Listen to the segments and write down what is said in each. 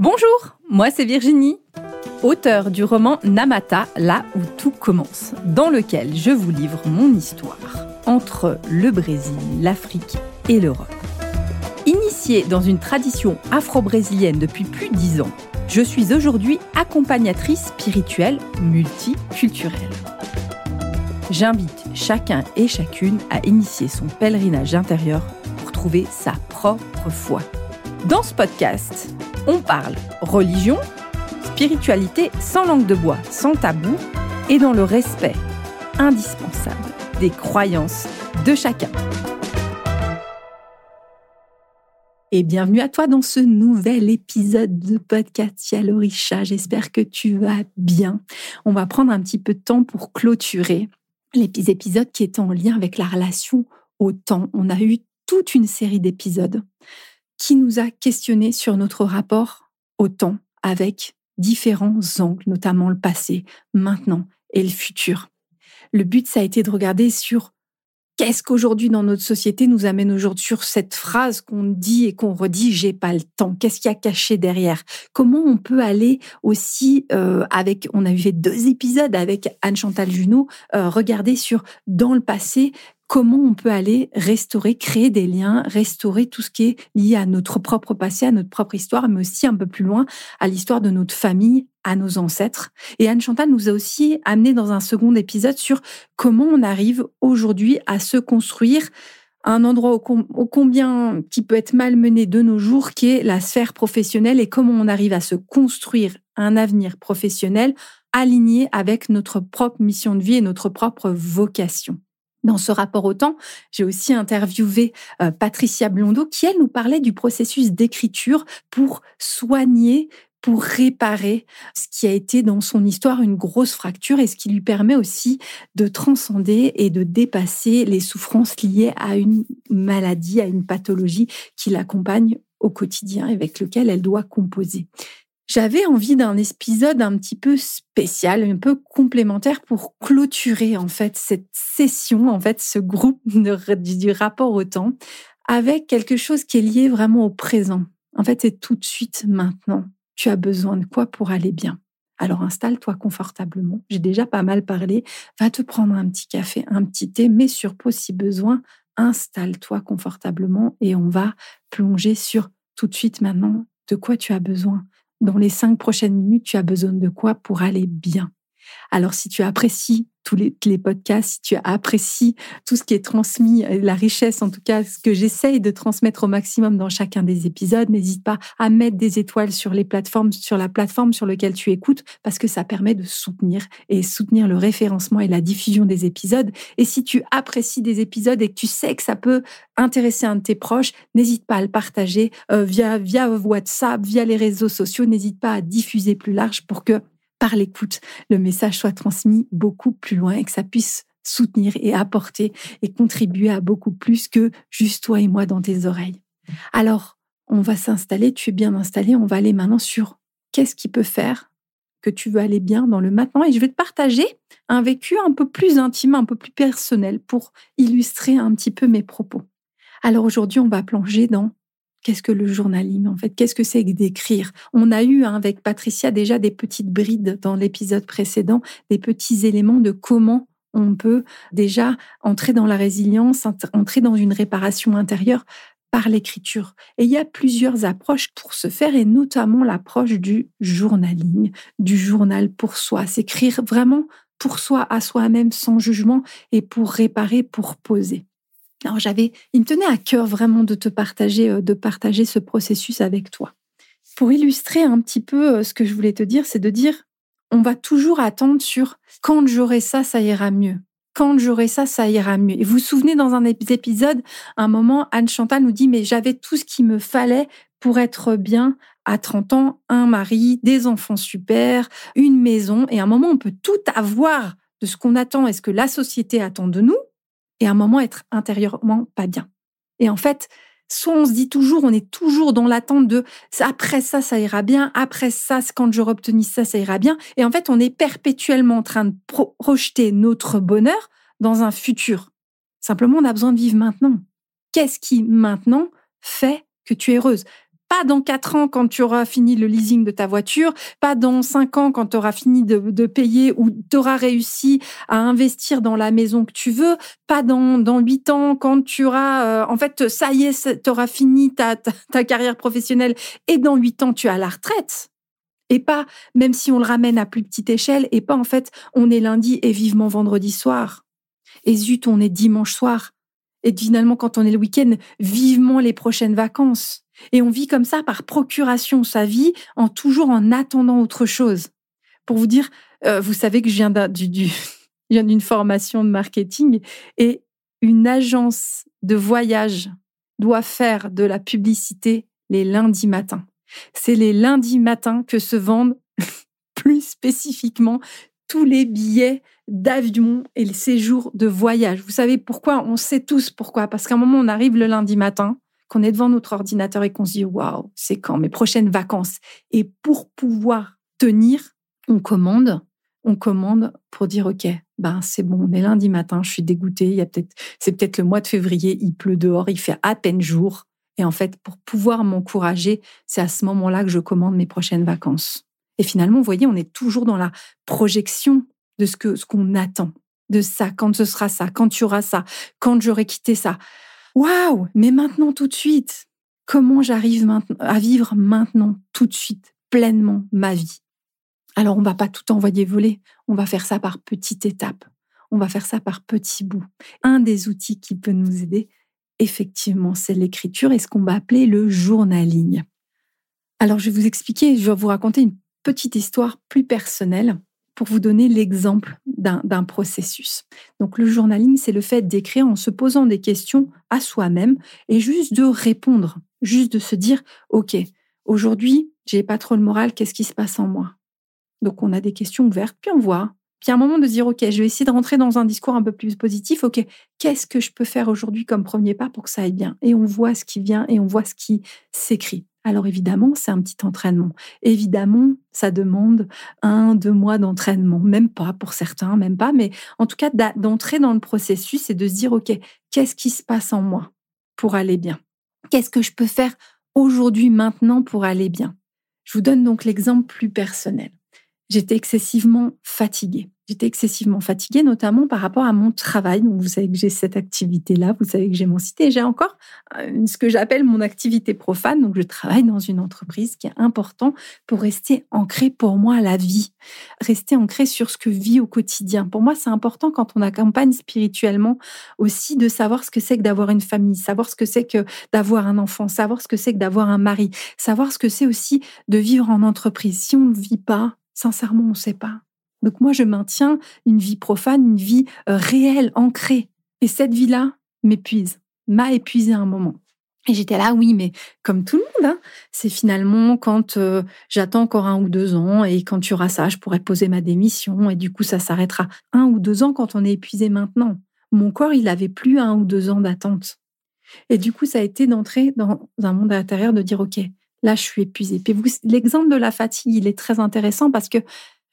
Bonjour, moi c'est Virginie, auteure du roman Namata, là où tout commence, dans lequel je vous livre mon histoire entre le Brésil, l'Afrique et l'Europe. Initiée dans une tradition afro-brésilienne depuis plus de dix ans, je suis aujourd'hui accompagnatrice spirituelle multiculturelle. J'invite chacun et chacune à initier son pèlerinage intérieur pour trouver sa propre foi. Dans ce podcast, on parle religion, spiritualité sans langue de bois, sans tabou et dans le respect indispensable des croyances de chacun. Et bienvenue à toi dans ce nouvel épisode de podcast Yalorisha. J'espère que tu vas bien. On va prendre un petit peu de temps pour clôturer l'épisode qui est en lien avec la relation au temps. On a eu toute une série d'épisodes qui nous a questionné sur notre rapport au temps avec différents angles, notamment le passé, maintenant et le futur. Le but, ça a été de regarder sur qu'est-ce qu'aujourd'hui dans notre société nous amène aujourd'hui sur cette phrase qu'on dit et qu'on redit j'ai pas le temps qu'est-ce qu'il y a caché derrière? Comment on peut aller aussi euh, avec on a eu deux épisodes avec Anne Chantal Junot euh, regarder sur dans le passé comment on peut aller restaurer, créer des liens, restaurer tout ce qui est lié à notre propre passé, à notre propre histoire, mais aussi un peu plus loin à l'histoire de notre famille, à nos ancêtres. Et Anne Chantal nous a aussi amené dans un second épisode sur comment on arrive aujourd'hui à se construire un endroit au, combien qui peut être malmené de nos jours, qui est la sphère professionnelle et comment on arrive à se construire un avenir professionnel aligné avec notre propre mission de vie et notre propre vocation. Dans ce rapport au temps, j'ai aussi interviewé euh, Patricia Blondeau qui, elle, nous parlait du processus d'écriture pour soigner, pour réparer ce qui a été dans son histoire une grosse fracture et ce qui lui permet aussi de transcender et de dépasser les souffrances liées à une maladie, à une pathologie qui l'accompagne au quotidien avec lequel elle doit composer. J'avais envie d'un épisode un petit peu spécial, un peu complémentaire pour clôturer en fait cette session, en fait ce groupe du rapport au temps, avec quelque chose qui est lié vraiment au présent. En fait, c'est tout de suite maintenant. Tu as besoin de quoi pour aller bien? Alors installe-toi confortablement. J'ai déjà pas mal parlé. Va te prendre un petit café, un petit thé, mets sur si besoin. Installe-toi confortablement et on va plonger sur tout de suite maintenant de quoi tu as besoin dans les cinq prochaines minutes, tu as besoin de quoi pour aller bien? Alors, si tu apprécies tous les, podcasts, si tu apprécies tout ce qui est transmis, euh, la richesse en tout cas, ce que j'essaye de transmettre au maximum dans chacun des épisodes, n'hésite pas à mettre des étoiles sur les plateformes, sur la plateforme sur laquelle tu écoutes, parce que ça permet de soutenir et soutenir le référencement et la diffusion des épisodes. Et si tu apprécies des épisodes et que tu sais que ça peut intéresser un de tes proches, n'hésite pas à le partager euh, via, via WhatsApp, via les réseaux sociaux, n'hésite pas à diffuser plus large pour que par l'écoute, le message soit transmis beaucoup plus loin et que ça puisse soutenir et apporter et contribuer à beaucoup plus que juste toi et moi dans tes oreilles. Alors, on va s'installer, tu es bien installé, on va aller maintenant sur qu'est-ce qui peut faire que tu veux aller bien dans le maintenant et je vais te partager un vécu un peu plus intime, un peu plus personnel pour illustrer un petit peu mes propos. Alors aujourd'hui, on va plonger dans Qu'est-ce que le journaling en fait? Qu'est-ce que c'est que d'écrire? On a eu hein, avec Patricia déjà des petites brides dans l'épisode précédent, des petits éléments de comment on peut déjà entrer dans la résilience, entrer dans une réparation intérieure par l'écriture. Et il y a plusieurs approches pour ce faire, et notamment l'approche du journaling, du journal pour soi, s'écrire vraiment pour soi, à soi-même, sans jugement, et pour réparer, pour poser. Alors j'avais, il me tenait à cœur vraiment de te partager, euh, de partager ce processus avec toi. Pour illustrer un petit peu euh, ce que je voulais te dire, c'est de dire, on va toujours attendre sur quand j'aurai ça, ça ira mieux. Quand j'aurai ça, ça ira mieux. Et vous vous souvenez dans un épisode, un moment, Anne Chantal nous dit, mais j'avais tout ce qu'il me fallait pour être bien à 30 ans, un mari, des enfants super, une maison. Et à un moment, on peut tout avoir de ce qu'on attend et ce que la société attend de nous et à un moment être intérieurement pas bien. Et en fait, soit on se dit toujours, on est toujours dans l'attente de après ça, ça ira bien, après ça, quand j'aurai obtenu ça, ça ira bien. Et en fait, on est perpétuellement en train de projeter notre bonheur dans un futur. Simplement, on a besoin de vivre maintenant. Qu'est-ce qui maintenant fait que tu es heureuse? Pas dans quatre ans quand tu auras fini le leasing de ta voiture, pas dans cinq ans quand tu auras fini de, payer ou tu auras réussi à investir dans la maison que tu veux, pas dans dans huit ans quand tu auras euh, en fait ça y est, tu auras fini ta, ta carrière professionnelle et dans huit ans tu as la retraite. Et pas, même si on le ramène à plus petite échelle, et pas en fait, on est lundi et vivement vendredi soir. Et zut, on est dimanche soir. Et finalement, quand on est le week-end, vivement les prochaines vacances. Et on vit comme ça par procuration sa vie, en toujours en attendant autre chose. Pour vous dire, euh, vous savez que je viens d'une formation de marketing et une agence de voyage doit faire de la publicité les lundis matins. C'est les lundis matins que se vendent plus spécifiquement tous les billets d'avion et les séjours de voyage. Vous savez pourquoi? On sait tous pourquoi. Parce qu'à un moment, on arrive le lundi matin, qu'on est devant notre ordinateur et qu'on se dit waouh, c'est quand mes prochaines vacances. Et pour pouvoir tenir, on commande, on commande pour dire ok, ben c'est bon, on est lundi matin, je suis dégoûtée. Il y a peut-être, c'est peut-être le mois de février, il pleut dehors, il fait à peine jour. Et en fait, pour pouvoir m'encourager, c'est à ce moment-là que je commande mes prochaines vacances. Et finalement, vous voyez, on est toujours dans la projection de ce que ce qu'on attend, de ça, quand ce sera ça, quand tu auras ça, quand j'aurai quitté ça. Waouh Mais maintenant, tout de suite, comment j'arrive à vivre maintenant, tout de suite, pleinement ma vie? Alors, on va pas tout envoyer voler, on va faire ça par petites étapes. On va faire ça par petits bouts. Un des outils qui peut nous aider, effectivement, c'est l'écriture et ce qu'on va appeler le journaling. Alors, je vais vous expliquer, je vais vous raconter une petite histoire plus personnelle vous donner l'exemple d'un processus. Donc, le journaling, c'est le fait d'écrire en se posant des questions à soi-même et juste de répondre, juste de se dire, OK, aujourd'hui, j'ai pas trop le moral, qu'est-ce qui se passe en moi? Donc, on a des questions ouvertes, puis on voit puis un moment de dire, OK, je vais essayer de rentrer dans un discours un peu plus positif. OK, qu'est-ce que je peux faire aujourd'hui comme premier pas pour que ça aille bien? Et on voit ce qui vient et on voit ce qui s'écrit. Alors évidemment, c'est un petit entraînement. Évidemment, ça demande un, deux mois d'entraînement, même pas pour certains, même pas, mais en tout cas d'entrer dans le processus et de se dire, OK, qu'est-ce qui se passe en moi pour aller bien? Qu'est-ce que je peux faire aujourd'hui, maintenant pour aller bien? Je vous donne donc l'exemple plus personnel j'étais excessivement fatiguée. J'étais excessivement fatiguée, notamment par rapport à mon travail. Donc, vous savez que j'ai cette activité-là, vous savez que j'ai mon site et j'ai encore euh, ce que j'appelle mon activité profane. Donc, je travaille dans une entreprise qui est important pour rester ancré pour moi à la vie, rester ancré sur ce que vit au quotidien. Pour moi, c'est important quand on accompagne spirituellement aussi de savoir ce que c'est que d'avoir une famille, savoir ce que c'est que d'avoir un enfant, savoir ce que c'est que d'avoir un mari, savoir ce que c'est aussi de vivre en entreprise. Si on ne vit pas, Sincèrement, on ne sait pas. Donc moi, je maintiens une vie profane, une vie euh, réelle, ancrée. Et cette vie-là m'épuise, m'a épuisé à un moment. Et j'étais là, oui, mais comme tout le monde, hein, c'est finalement quand euh, j'attends encore un ou deux ans et quand tu auras ça, je pourrais poser ma démission et du coup, ça s'arrêtera un ou deux ans quand on est épuisé maintenant. Mon corps, il avait plus un ou deux ans d'attente. Et du coup, ça a été d'entrer dans un monde intérieur, de dire, OK, là, je suis épuisée. Puis l'exemple de la fatigue, il est très intéressant parce que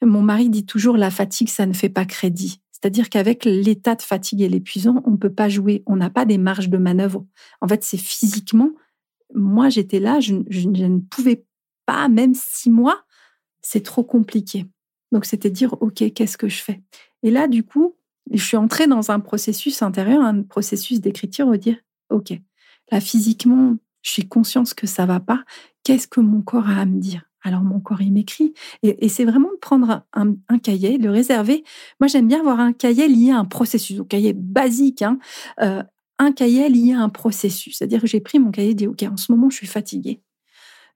mon mari dit toujours la fatigue, ça ne fait pas crédit. C'est-à-dire qu'avec l'état de fatigue et l'épuisant, on ne peut pas jouer, on n'a pas des marges de manœuvre. En fait, c'est physiquement. Moi, j'étais là, je, ne pouvais pas, même six mois, c'est trop compliqué. Donc, c'était dire, OK, qu'est-ce que je fais? Et là, du coup, je suis entrée dans un processus intérieur, un processus d'écriture, de dire, OK, là, physiquement, je suis consciente que ça va pas. Qu'est-ce que mon corps a à me dire? Alors mon corps, il m'écrit. Et, c'est vraiment de prendre un, cahier, le réserver. Moi, j'aime bien avoir un cahier lié à un processus, un cahier basique, hein. euh, un cahier lié à un processus. C'est-à-dire que j'ai pris mon cahier et dit, OK, en ce moment, je suis fatiguée.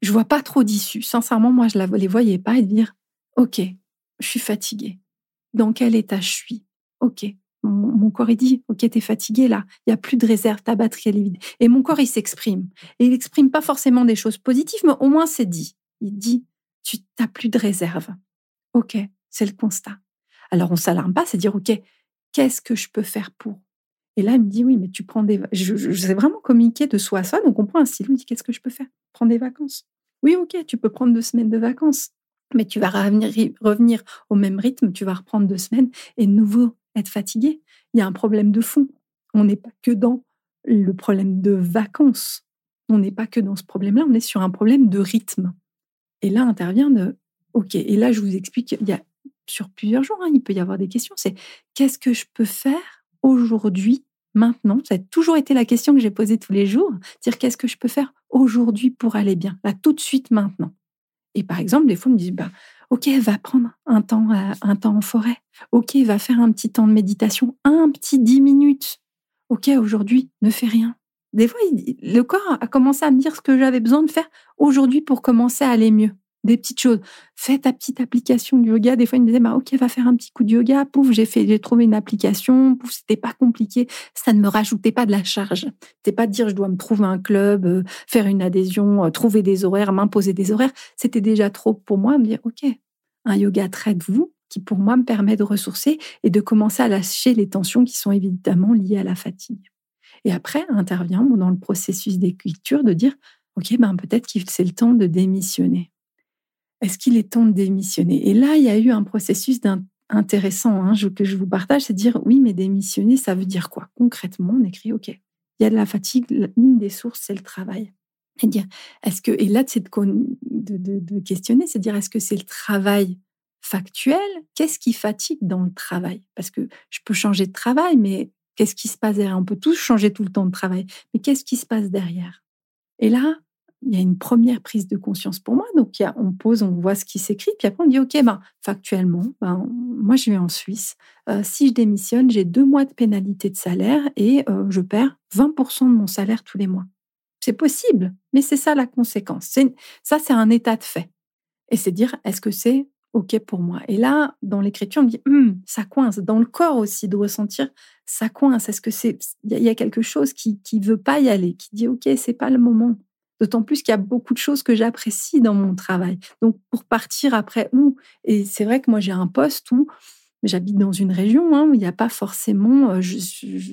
Je vois pas trop d'issues. Sincèrement, moi, je ne les voyais pas et dire, OK, je suis fatiguée. Dans quel état je suis? OK, mon, corps, il dit, OK, t'es fatigué là, il y a plus de réserve, ta batterie, elle est vide. Et mon corps, il s'exprime. Et il n'exprime pas forcément des choses positives, mais au moins c'est dit. Il dit, tu n'as plus de réserve. OK, c'est le constat. Alors on s'alarme pas, c'est dire, OK, qu'est-ce que je peux faire pour? Et là, il me dit, oui, mais tu prends des... Je, je, sais vraiment communiquer de soi à soi, donc on prend un stylo, on dit, qu'est-ce que je peux faire? Prendre des vacances. Oui, OK, tu peux prendre deux semaines de vacances. Mais tu vas revenir, revenir au même rythme, tu vas reprendre deux semaines et nouveau être fatigué. Il y a un problème de fond. On n'est pas que dans le problème de vacances. on n'est pas que dans ce problème-là, on est sur un problème de rythme. Et là intervient de, OK, et là je vous explique, il y a sur plusieurs jours, hein, il peut y avoir des questions, c'est qu'est-ce que je peux faire aujourd'hui, maintenant? Ça a toujours été la question que j'ai posée tous les jours, dire qu'est-ce que je peux faire aujourd'hui pour aller bien, là tout de suite, maintenant. Et par exemple, des fois, on me dit, bah, OK, va prendre un temps, euh, un temps en forêt. OK, va faire un petit temps de méditation, un petit dix minutes. OK, aujourd'hui, ne fais rien. Des fois, le corps a commencé à me dire ce que j'avais besoin de faire aujourd'hui pour commencer à aller mieux. Des petites choses. Fais ta petite application du yoga. Des fois, il me disait, bah, OK, va faire un petit coup de yoga. Pouf, j'ai fait, j'ai trouvé une application. Pouf, c'était pas compliqué. Ça ne me rajoutait pas de la charge. C'était pas de dire, je dois me trouver un club, euh, faire une adhésion, euh, trouver des horaires, m'imposer des horaires. C'était déjà trop pour moi de me dire, OK, un yoga traite-vous qui pour moi me permet de ressourcer et de commencer à lâcher les tensions qui sont évidemment liées à la fatigue. Et après intervient dans le processus d'écriture de dire ok ben peut-être qu'il c'est le temps de démissionner. Est-ce qu'il est temps de démissionner? Et là il y a eu un processus intéressant hein, que je vous partage, c'est de dire oui mais démissionner ça veut dire quoi? Concrètement On écrit ok il y a de la fatigue, une des sources c'est le travail. Et dire est-ce que et là c'est de, de, de questionner, c'est dire est-ce que c'est le travail factuel, qu'est-ce qui fatigue dans le travail? Parce que je peux changer de travail, mais qu'est-ce qui se passe derrière? On peut tous changer tout le temps de travail, mais qu'est-ce qui se passe derrière? Et là, il y a une première prise de conscience pour moi. Donc, on pose, on voit ce qui s'écrit, puis après on dit, OK, ben, factuellement, ben, moi je vais en Suisse. Euh, si je démissionne, j'ai deux mois de pénalité de salaire et euh, je perds 20% de mon salaire tous les mois. C'est possible, mais c'est ça la conséquence. Ça, c'est un état de fait. Et c'est dire, est-ce que c'est OK pour moi? Et là, dans l'écriture, on dit, «Hum, ça coince. Dans le corps aussi, de ressentir, ça coince. Est-ce que c'est, il y, a quelque chose qui qui veut pas y aller, qui dit, OK, c'est pas le moment. D'autant plus qu'il y a beaucoup de choses que j'apprécie dans mon travail. Donc, pour partir après où Et c'est vrai que moi, j'ai un poste où j'habite dans une région hein, où il n'y a pas forcément, euh, je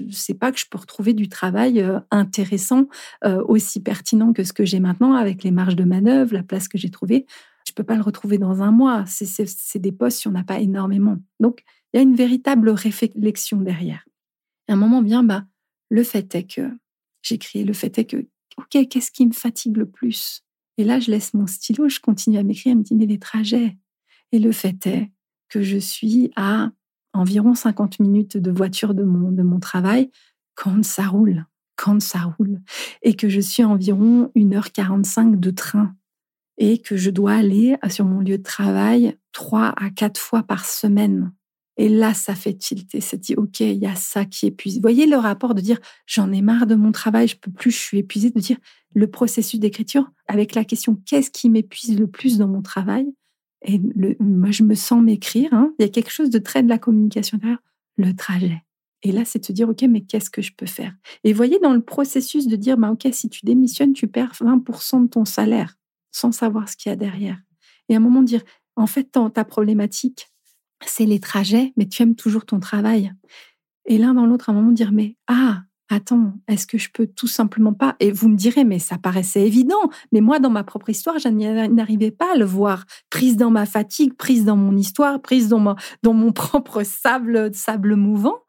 ne sais pas que je peux retrouver du travail euh, intéressant, euh, aussi pertinent que ce que j'ai maintenant avec les marges de manœuvre, la place que j'ai trouvée je peux pas le retrouver dans un mois. C'est des postes si on n'a pas énormément. Donc, il y a une véritable réflexion derrière. Et un moment vient, bah, le fait est que, j'écris, le fait est que, OK, qu'est-ce qui me fatigue le plus? Et là, je laisse mon stylo, je continue à m'écrire, elle me dit, mais les trajets. Et le fait est que je suis à environ 50 minutes de voiture de mon, travail quand ça roule, quand ça roule. Et que je suis à environ 1h45 de train et que je dois aller sur mon lieu de travail trois à quatre fois par semaine. Et là, ça fait tilter. Ça dit, OK, il y a ça qui épuise. Vous voyez le rapport de dire, j'en ai marre de mon travail, je peux plus, je suis épuisée, de dire le processus d'écriture avec la question, qu'est-ce qui m'épuise le plus dans mon travail? Et moi, je me sens m'écrire. Hein. Il y a quelque chose de très de la communication derrière, le trajet. Et là, c'est de te dire, OK, mais qu'est-ce que je peux faire? Et voyez dans le processus de dire, bah, OK, si tu démissionnes, tu perds 20% de ton salaire sans savoir ce qu'il y a derrière. Et à un moment dire, en fait, ta problématique, c'est les trajets, mais tu aimes toujours ton travail. Et l'un dans l'autre, à un moment dire, mais ah, attends, est-ce que je peux tout simplement pas? Et vous me direz, mais ça paraissait évident. Mais moi, dans ma propre histoire, je n'arrivais pas à le voir. Prise dans ma fatigue, prise dans mon histoire, prise dans, dans mon propre sable, sable mouvant.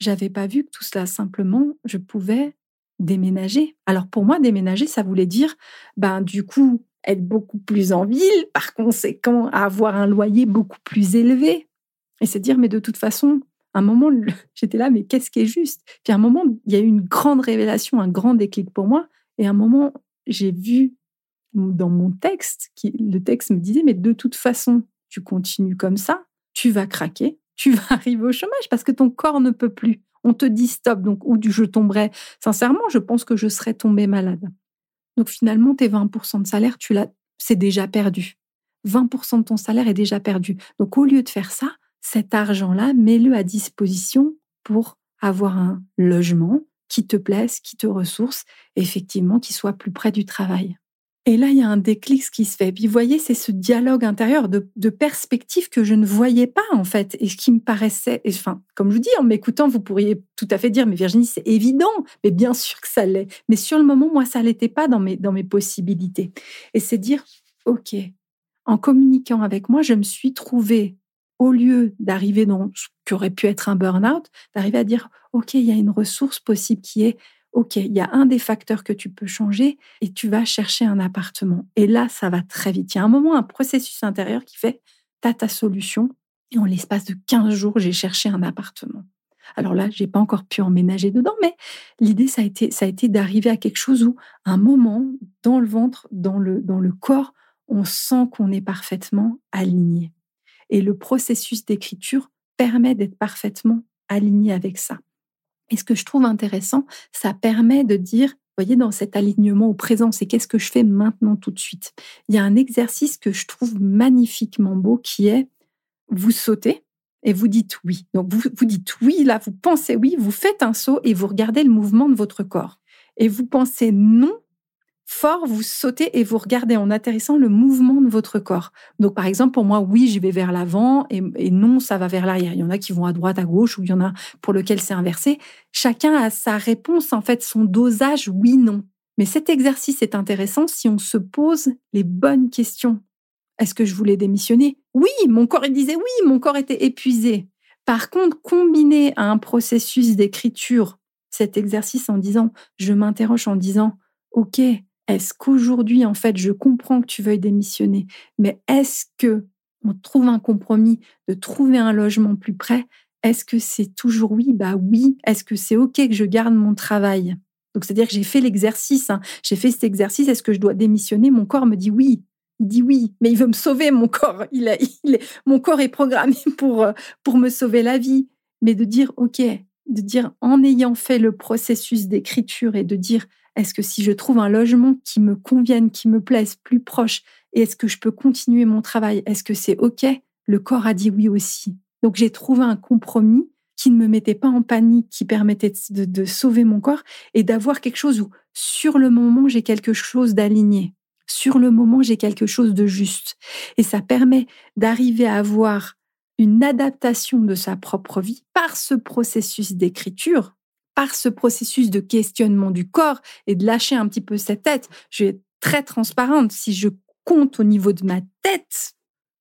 J'avais pas vu que tout cela, simplement, je pouvais déménager. Alors pour moi, déménager, ça voulait dire, ben du coup, être beaucoup plus en ville, par conséquent, avoir un loyer beaucoup plus élevé. Et c'est dire, mais de toute façon, à un moment, j'étais là, mais qu'est-ce qui est juste? Puis à un moment, il y a eu une grande révélation, un grand déclic pour moi. Et à un moment, j'ai vu dans mon texte, qui, le texte me disait, mais de toute façon, tu continues comme ça, tu vas craquer, tu vas arriver au chômage parce que ton corps ne peut plus. On te dit stop, donc ou je tomberais. Sincèrement, je pense que je serais tombée malade. Donc finalement, tes 20% de salaire, tu l'as, c'est déjà perdu. 20% de ton salaire est déjà perdu. Donc au lieu de faire ça, cet argent-là, mets-le à disposition pour avoir un logement qui te plaise, qui te ressource, effectivement, qui soit plus près du travail. Et là, il y a un déclic qui se fait. Et puis, vous voyez, c'est ce dialogue intérieur de, de perspective que je ne voyais pas, en fait, et ce qui me paraissait, enfin, comme je vous dis, en m'écoutant, vous pourriez tout à fait dire, mais Virginie, c'est évident, mais bien sûr que ça l'est. Mais sur le moment, moi, ça l'était pas dans mes, dans mes possibilités. Et c'est dire, OK, en communiquant avec moi, je me suis trouvée, au lieu d'arriver dans ce qui aurait pu être un burn-out, d'arriver à dire, OK, il y a une ressource possible qui est, OK, il y a un des facteurs que tu peux changer et tu vas chercher un appartement. Et là, ça va très vite. Il y a un moment, un processus intérieur qui fait, tu as ta solution. Et en l'espace de 15 jours, j'ai cherché un appartement. Alors là, j'ai pas encore pu emménager dedans, mais l'idée, ça a été, d'arriver à quelque chose où, un moment, dans le ventre, dans le corps, on sent qu'on est parfaitement aligné. Et le processus d'écriture permet d'être parfaitement aligné avec ça. Et ce que je trouve intéressant, ça permet de dire, voyez, dans cet alignement au présent, c'est qu'est-ce que je fais maintenant tout de suite? Il y a un exercice que je trouve magnifiquement beau qui est, vous sautez et vous dites oui. Donc vous, vous dites oui, là, vous pensez oui, vous faites un saut et vous regardez le mouvement de votre corps. Et vous pensez non, fort, vous sautez et vous regardez en atterrissant le mouvement de votre corps. Donc, par exemple, pour moi, oui, j'y vais vers l'avant et, non, ça va vers l'arrière. Il y en a qui vont à droite, à gauche, ou il y en a pour lequel c'est inversé. Chacun a sa réponse, en fait, son dosage oui-non. Mais cet exercice est intéressant si on se pose les bonnes questions. Est-ce que je voulais démissionner? Oui, mon corps disait oui, mon corps était épuisé. Par contre, combiner à un processus d'écriture cet exercice en disant, je m'interroge en disant, OK, est-ce qu'aujourd'hui, en fait, je comprends que tu veuilles démissionner, mais est-ce que on trouve un compromis de trouver un logement plus près? Est-ce que c'est toujours oui? Bah oui. Est-ce que c'est OK que je garde mon travail? Donc, c'est-à-dire que j'ai fait l'exercice, hein. j'ai fait cet exercice, est-ce que je dois démissionner? Mon corps me dit oui. Il dit oui, mais il veut me sauver, mon corps. Il, est, mon corps est programmé pour, euh, pour me sauver la vie. Mais de dire, OK, de dire en ayant fait le processus d'écriture et de dire, est-ce que si je trouve un logement qui me convienne, qui me plaise, plus proche, est-ce que je peux continuer mon travail? Est-ce que c'est OK? Le corps a dit oui aussi. Donc j'ai trouvé un compromis qui ne me mettait pas en panique, qui permettait de, sauver mon corps et d'avoir quelque chose où, sur le moment, j'ai quelque chose d'aligné. Sur le moment, j'ai quelque chose de juste. Et ça permet d'arriver à avoir une adaptation de sa propre vie par ce processus d'écriture par ce processus de questionnement du corps et de lâcher un petit peu cette tête. Je vais être très transparente. Si je compte au niveau de ma tête,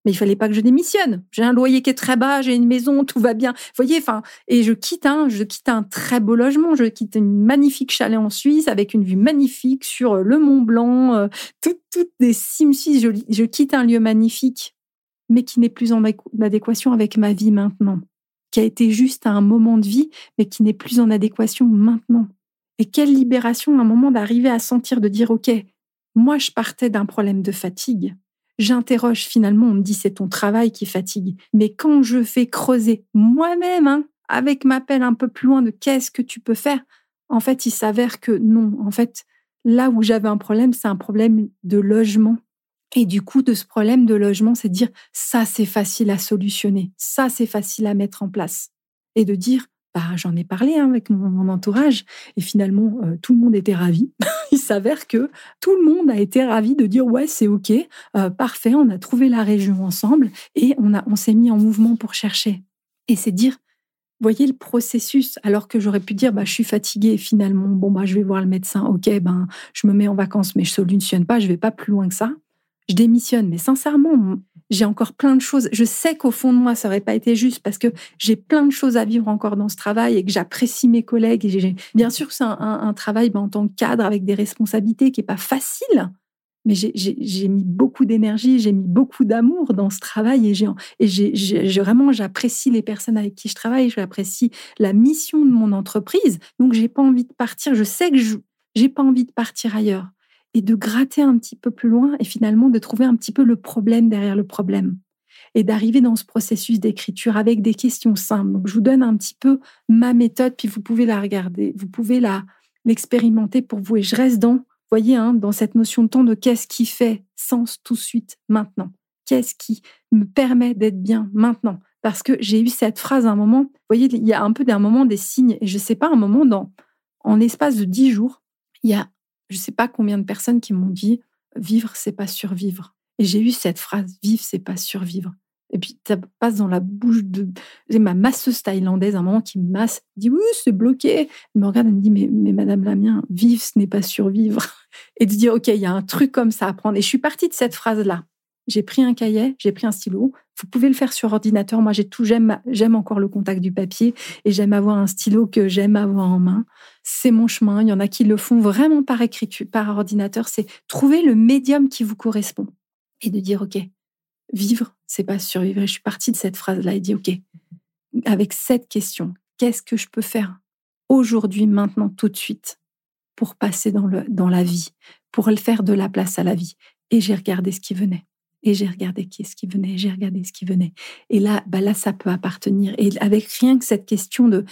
mais il fallait pas que je démissionne. J'ai un loyer qui est très bas, j'ai une maison, tout va bien. Vous voyez, enfin, et je quitte un, je quitte un très beau logement, je quitte une magnifique chalet en Suisse avec une vue magnifique sur le Mont Blanc, euh, toutes, des cimes suisses. Je quitte un lieu magnifique, mais qui n'est plus en adéquation avec ma vie maintenant qui a été juste à un moment de vie, mais qui n'est plus en adéquation maintenant. Et quelle libération à un moment d'arriver à sentir, de dire, OK, moi je partais d'un problème de fatigue. J'interroge finalement, on me dit c'est ton travail qui fatigue. Mais quand je fais creuser moi-même, hein, avec ma pelle un peu plus loin de qu'est-ce que tu peux faire, en fait, il s'avère que non. En fait, là où j'avais un problème, c'est un problème de logement et du coup, de ce problème de logement, c'est de dire ça, c'est facile à solutionner, ça, c'est facile à mettre en place. Et de dire, bah, j'en ai parlé hein, avec mon, entourage, et finalement, euh, tout le monde était ravi. Il s'avère que tout le monde a été ravi de dire ouais, c'est ok, euh, parfait, on a trouvé la région ensemble et on on s'est mis en mouvement pour chercher. Et c'est dire, voyez le processus, alors que j'aurais pu dire, bah, je suis fatiguée, finalement, bon, bah, je vais voir le médecin, ok, ben, je me mets en vacances, mais je solutionne pas, je vais pas plus loin que ça je démissionne. Mais sincèrement, j'ai encore plein de choses. Je sais qu'au fond de moi, ça aurait pas été juste parce que j'ai plein de choses à vivre encore dans ce travail et que j'apprécie mes collègues. Bien sûr c'est un, travail ben, en tant que cadre avec des responsabilités qui est pas facile. Mais j'ai mis beaucoup d'énergie, j'ai mis beaucoup d'amour dans ce travail et, et vraiment j'apprécie les personnes avec qui je travaille, j'apprécie la mission de mon entreprise. Donc j'ai pas envie de partir. Je sais que je j'ai pas envie de partir ailleurs et de gratter un petit peu plus loin et finalement de trouver un petit peu le problème derrière le problème et d'arriver dans ce processus d'écriture avec des questions simples. Je vous donne un petit peu ma méthode, puis vous pouvez la regarder, vous pouvez la l'expérimenter pour vous. Et je reste dans, voyez, hein, dans cette notion de temps de qu'est-ce qui fait sens tout de suite maintenant. Qu'est-ce qui me permet d'être bien maintenant? Parce que j'ai eu cette phrase à un moment, vous voyez, il y a un peu d'un moment des signes, et je ne sais pas, un moment dans, en espace de dix jours, il y a je ne sais pas combien de personnes qui m'ont dit vivre, c'est pas survivre. Et j'ai eu cette phrase vivre, c'est pas survivre. Et puis ça passe dans la bouche de ma masseuse thaïlandaise, un moment qui me masse, dit oui, c'est bloqué. Elle me regarde, elle me dit mais, mais Madame Lamien, vivre, ce n'est pas survivre. Et de dire ok, il y a un truc comme ça à prendre. Et je suis partie de cette phrase là. J'ai pris un cahier, j'ai pris un stylo. Vous pouvez le faire sur ordinateur. Moi, j'ai tout, j'aime, encore le contact du papier et j'aime avoir un stylo que j'aime avoir en main. C'est mon chemin. Il y en a qui le font vraiment par écriture, par ordinateur. C'est trouver le médium qui vous correspond et de dire, OK, vivre, c'est pas survivre. je suis partie de cette phrase-là et dit, OK, avec cette question, qu'est-ce que je peux faire aujourd'hui, maintenant, tout de suite pour passer dans, le, dans la vie, pour faire de la place à la vie? Et j'ai regardé ce qui venait. Et j'ai regardé qui est-ce qui venait, j'ai regardé ce qui venait. Et là, bah là, ça peut appartenir. Et avec rien que cette question de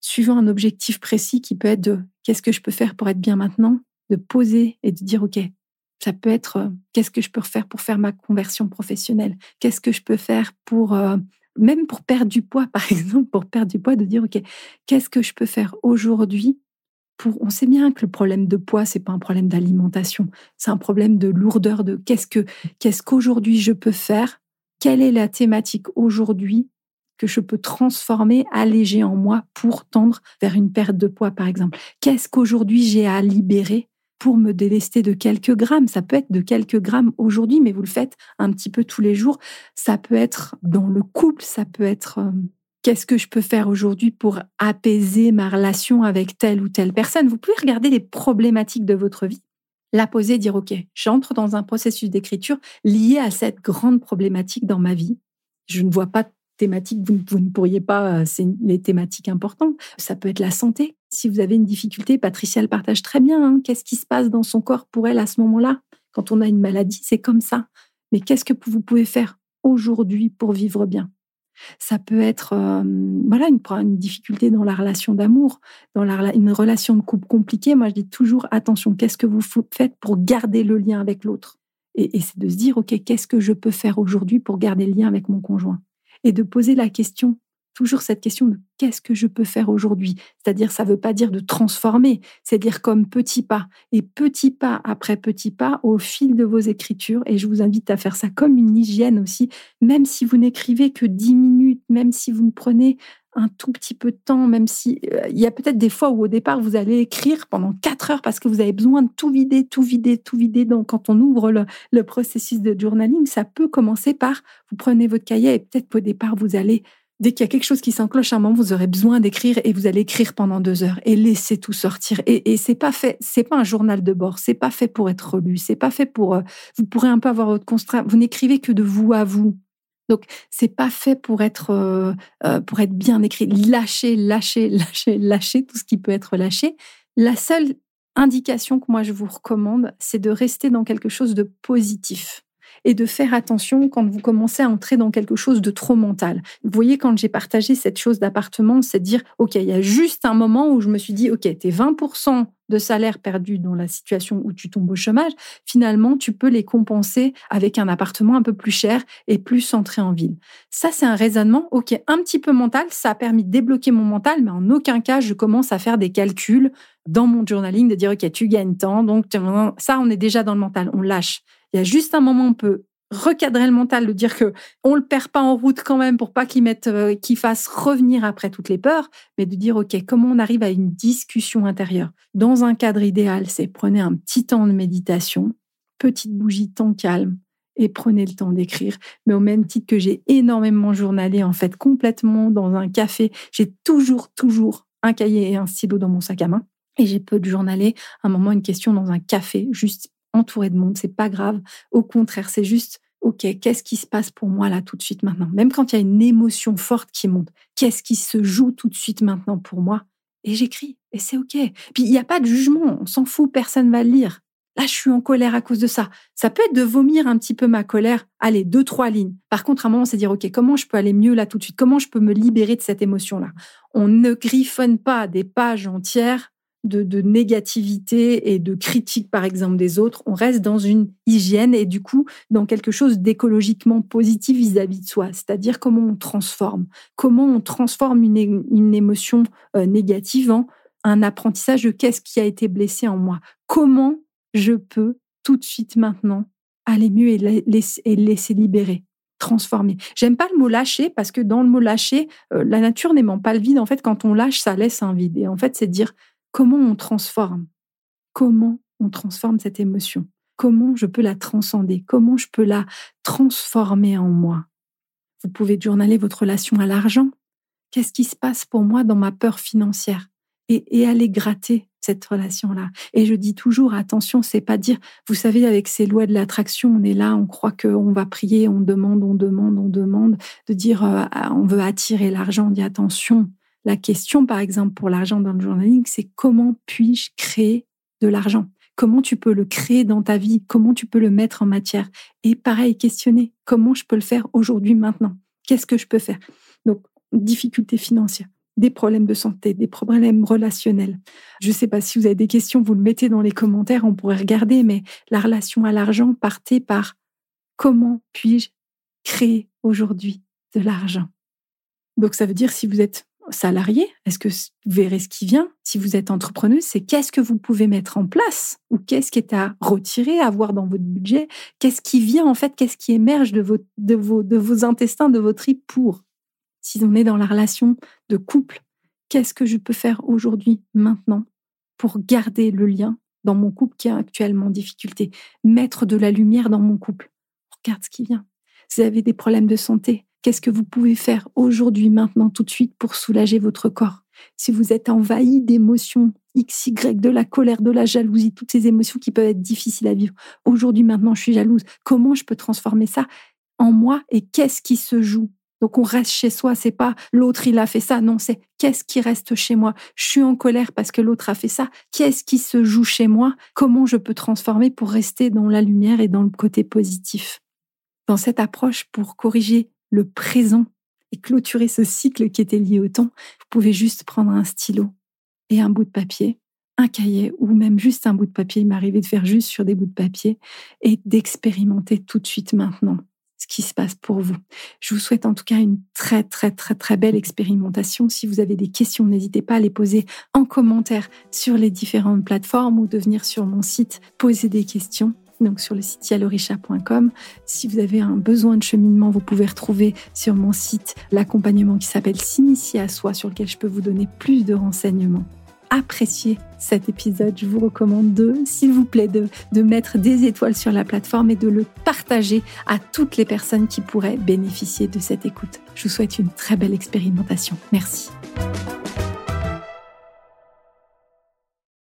suivant un objectif précis qui peut être de qu'est-ce que je peux faire pour être bien maintenant, de poser et de dire, OK, ça peut être euh, qu'est-ce que je peux faire pour faire ma conversion professionnelle, qu'est-ce que je peux faire pour, euh, même pour perdre du poids, par exemple, pour perdre du poids, de dire, OK, qu'est-ce que je peux faire aujourd'hui on sait bien que le problème de poids, c'est pas un problème d'alimentation, c'est un problème de lourdeur de qu'est-ce que qu'est-ce qu'aujourd'hui je peux faire, quelle est la thématique aujourd'hui que je peux transformer, alléger en moi pour tendre vers une perte de poids, par exemple? Qu'est-ce qu'aujourd'hui j'ai à libérer pour me délester de quelques grammes? Ça peut être de quelques grammes aujourd'hui, mais vous le faites un petit peu tous les jours. Ça peut être dans le couple, ça peut être euh, qu'est-ce que je peux faire aujourd'hui pour apaiser ma relation avec telle ou telle personne? Vous pouvez regarder les problématiques de votre vie, la poser, dire, OK, j'entre dans un processus d'écriture lié à cette grande problématique dans ma vie. Je ne vois pas de thématique, vous, ne pourriez pas, euh, c'est les thématiques importantes. Ça peut être la santé. Si vous avez une difficulté, Patricia le partage très bien. Hein. Qu'est-ce qui se passe dans son corps pour elle à ce moment-là? Quand on a une maladie, c'est comme ça. Mais qu'est-ce que vous pouvez faire aujourd'hui pour vivre bien? Ça peut être voilà une, difficulté dans la relation d'amour, dans une relation de couple compliquée. Moi, je dis toujours attention, qu'est-ce que vous faites pour garder le lien avec l'autre? Et c'est de se dire, OK, qu'est-ce que je peux faire aujourd'hui pour garder le lien avec mon conjoint? Et de poser la question toujours cette question de qu'est-ce que je peux faire aujourd'hui? C'est-à-dire, ça ne veut pas dire de transformer, c'est dire comme petit pas. Et petit pas après petit pas au fil de vos écritures. Et je vous invite à faire ça comme une hygiène aussi, même si vous n'écrivez que 10 minutes, même si vous ne prenez un tout petit peu de temps, même si euh, il y a peut-être des fois où au départ vous allez écrire pendant quatre heures parce que vous avez besoin de tout vider, tout vider, tout vider. Donc quand on ouvre le, le processus de journaling, ça peut commencer par vous prenez votre cahier et peut-être qu'au départ vous allez dès qu'il y a quelque chose qui s'encloche à un moment, vous aurez besoin d'écrire et vous allez écrire pendant deux heures et laisser tout sortir. Et, et c'est pas fait, c'est pas un journal de bord, c'est pas fait pour être relu, c'est pas fait pour. Euh, vous pourrez un peu avoir votre contrainte. Vous n'écrivez que de vous à vous. Donc c'est pas fait pour être euh, euh, pour être bien écrit. Lâchez, lâchez, lâchez, lâchez tout ce qui peut être lâché. La seule indication que moi je vous recommande, c'est de rester dans quelque chose de positif et de faire attention quand vous commencez à entrer dans quelque chose de trop mental. Vous voyez, quand j'ai partagé cette chose d'appartement, c'est dire, OK, il y a juste un moment où je me suis dit, OK, t'es 20% de salaire perdu dans la situation où tu tombes au chômage, finalement, tu peux les compenser avec un appartement un peu plus cher et plus centré en ville. Ça, c'est un raisonnement, OK, un petit peu mental. Ça a permis de débloquer mon mental, mais en aucun cas, je commence à faire des calculs dans mon journaling de dire, OK, tu gagnes tant. Donc, ça, on est déjà dans le mental. On lâche. Il y a juste un moment où on peut recadrer le mental, de dire que on le perd pas en route quand même pour pas qu'il mette, euh, fasse revenir après toutes les peurs, mais de dire ok comment on arrive à une discussion intérieure. Dans un cadre idéal, c'est prenez un petit temps de méditation, petite bougie, temps calme, et prenez le temps d'écrire. Mais au même titre que j'ai énormément journalé, en fait, complètement dans un café, j'ai toujours, toujours un cahier et un stylo dans mon sac à main. Et j'ai peu de journaler, un moment, une question dans un café, juste entouré de monde, c'est pas grave. Au contraire, c'est juste, OK, qu'est-ce qui se passe pour moi là tout de suite maintenant? Même quand il y a une émotion forte qui monte, qu'est-ce qui se joue tout de suite maintenant pour moi? Et j'écris, et c'est OK. Puis il n'y a pas de jugement, on s'en fout, personne va le lire. Là, je suis en colère à cause de ça. Ça peut être de vomir un petit peu ma colère. Allez, deux, trois lignes. Par contre, à un moment, c'est dire, OK, comment je peux aller mieux là tout de suite? Comment je peux me libérer de cette émotion-là? On ne griffonne pas des pages entières de, négativité et de critique, par exemple, des autres. On reste dans une hygiène et du coup, dans quelque chose d'écologiquement positif vis-à-vis de soi. C'est-à-dire comment on transforme, comment on transforme une, émotion euh, négative en un apprentissage de qu'est-ce qui a été blessé en moi. Comment je peux tout de suite maintenant aller mieux et, laisser, laisser libérer transformer. J'aime pas le mot lâcher parce que dans le mot lâcher, euh, la nature n'aimant pas le vide. En fait, quand on lâche, ça laisse un vide. Et en fait, c'est dire comment on transforme, comment on transforme cette émotion? comment je peux la transcender, comment je peux la transformer en moi? Vous pouvez journaler votre relation à l'argent. Qu'est-ce qui se passe pour moi dans ma peur financière? Et, aller gratter cette relation-là. Et je dis toujours, attention, c'est pas dire, vous savez, avec ces lois de l'attraction, on est là, on croit qu'on va prier, on demande, on demande, on demande, de dire, euh, on veut attirer l'argent, on dit attention. La question, par exemple, pour l'argent dans le journaling, c'est comment puis-je créer de l'argent? Comment tu peux le créer dans ta vie? Comment tu peux le mettre en matière? Et pareil, questionner. Comment je peux le faire aujourd'hui, maintenant? Qu'est-ce que je peux faire? Donc, difficulté financière des problèmes de santé, des problèmes relationnels. Je ne sais pas si vous avez des questions, vous le mettez dans les commentaires, on pourrait regarder, mais la relation à l'argent partait par comment puis-je créer aujourd'hui de l'argent? Donc ça veut dire si vous êtes salarié, est-ce que vous verrez ce qui vient Si vous êtes entrepreneuse, c'est qu'est-ce que vous pouvez mettre en place ou qu'est-ce qui est à retirer, à avoir dans votre budget Qu'est-ce qui vient en fait Qu'est-ce qui émerge de vos, vos, vos intestins, de votre tripes pour? Si on est dans la relation de couple, qu'est-ce que je peux faire aujourd'hui, maintenant, pour garder le lien dans mon couple qui est actuellement en difficulté, mettre de la lumière dans mon couple. Regarde ce qui vient. Vous avez des problèmes de santé, qu'est-ce que vous pouvez faire aujourd'hui, maintenant, tout de suite pour soulager votre corps? Si vous êtes envahi d'émotions X, Y, de la colère, de la jalousie, toutes ces émotions qui peuvent être difficiles à vivre. Aujourd'hui, maintenant, je suis jalouse. Comment je peux transformer ça en moi et qu'est-ce qui se joue? Donc on reste chez soi, c'est pas l'autre il a fait ça, non, c'est qu'est-ce qui reste chez moi? Je suis en colère parce que l'autre a fait ça. Qu'est-ce qui se joue chez moi? Comment je peux transformer pour rester dans la lumière et dans le côté positif? Dans cette approche pour corriger le présent et clôturer ce cycle qui était lié au temps, vous pouvez juste prendre un stylo et un bout de papier, un cahier ou même juste un bout de papier. Il m'arrivait de faire juste sur des bouts de papier et d'expérimenter tout de suite maintenant ce qui se passe pour vous. Je vous souhaite en tout cas une très très très très belle expérimentation. Si vous avez des questions, n'hésitez pas à les poser en commentaire sur les différentes plateformes ou de venir sur mon site poser des questions. Donc sur le site yaloricha.com. Si vous avez un besoin de cheminement, vous pouvez retrouver sur mon site l'accompagnement qui s'appelle S'initier à soi, sur lequel je peux vous donner plus de renseignements apprécié cet épisode, je vous recommande de, s'il vous plaît, de, de mettre des étoiles sur la plateforme et de le partager à toutes les personnes qui pourraient bénéficier de cette écoute. Je vous souhaite une très belle expérimentation. Merci.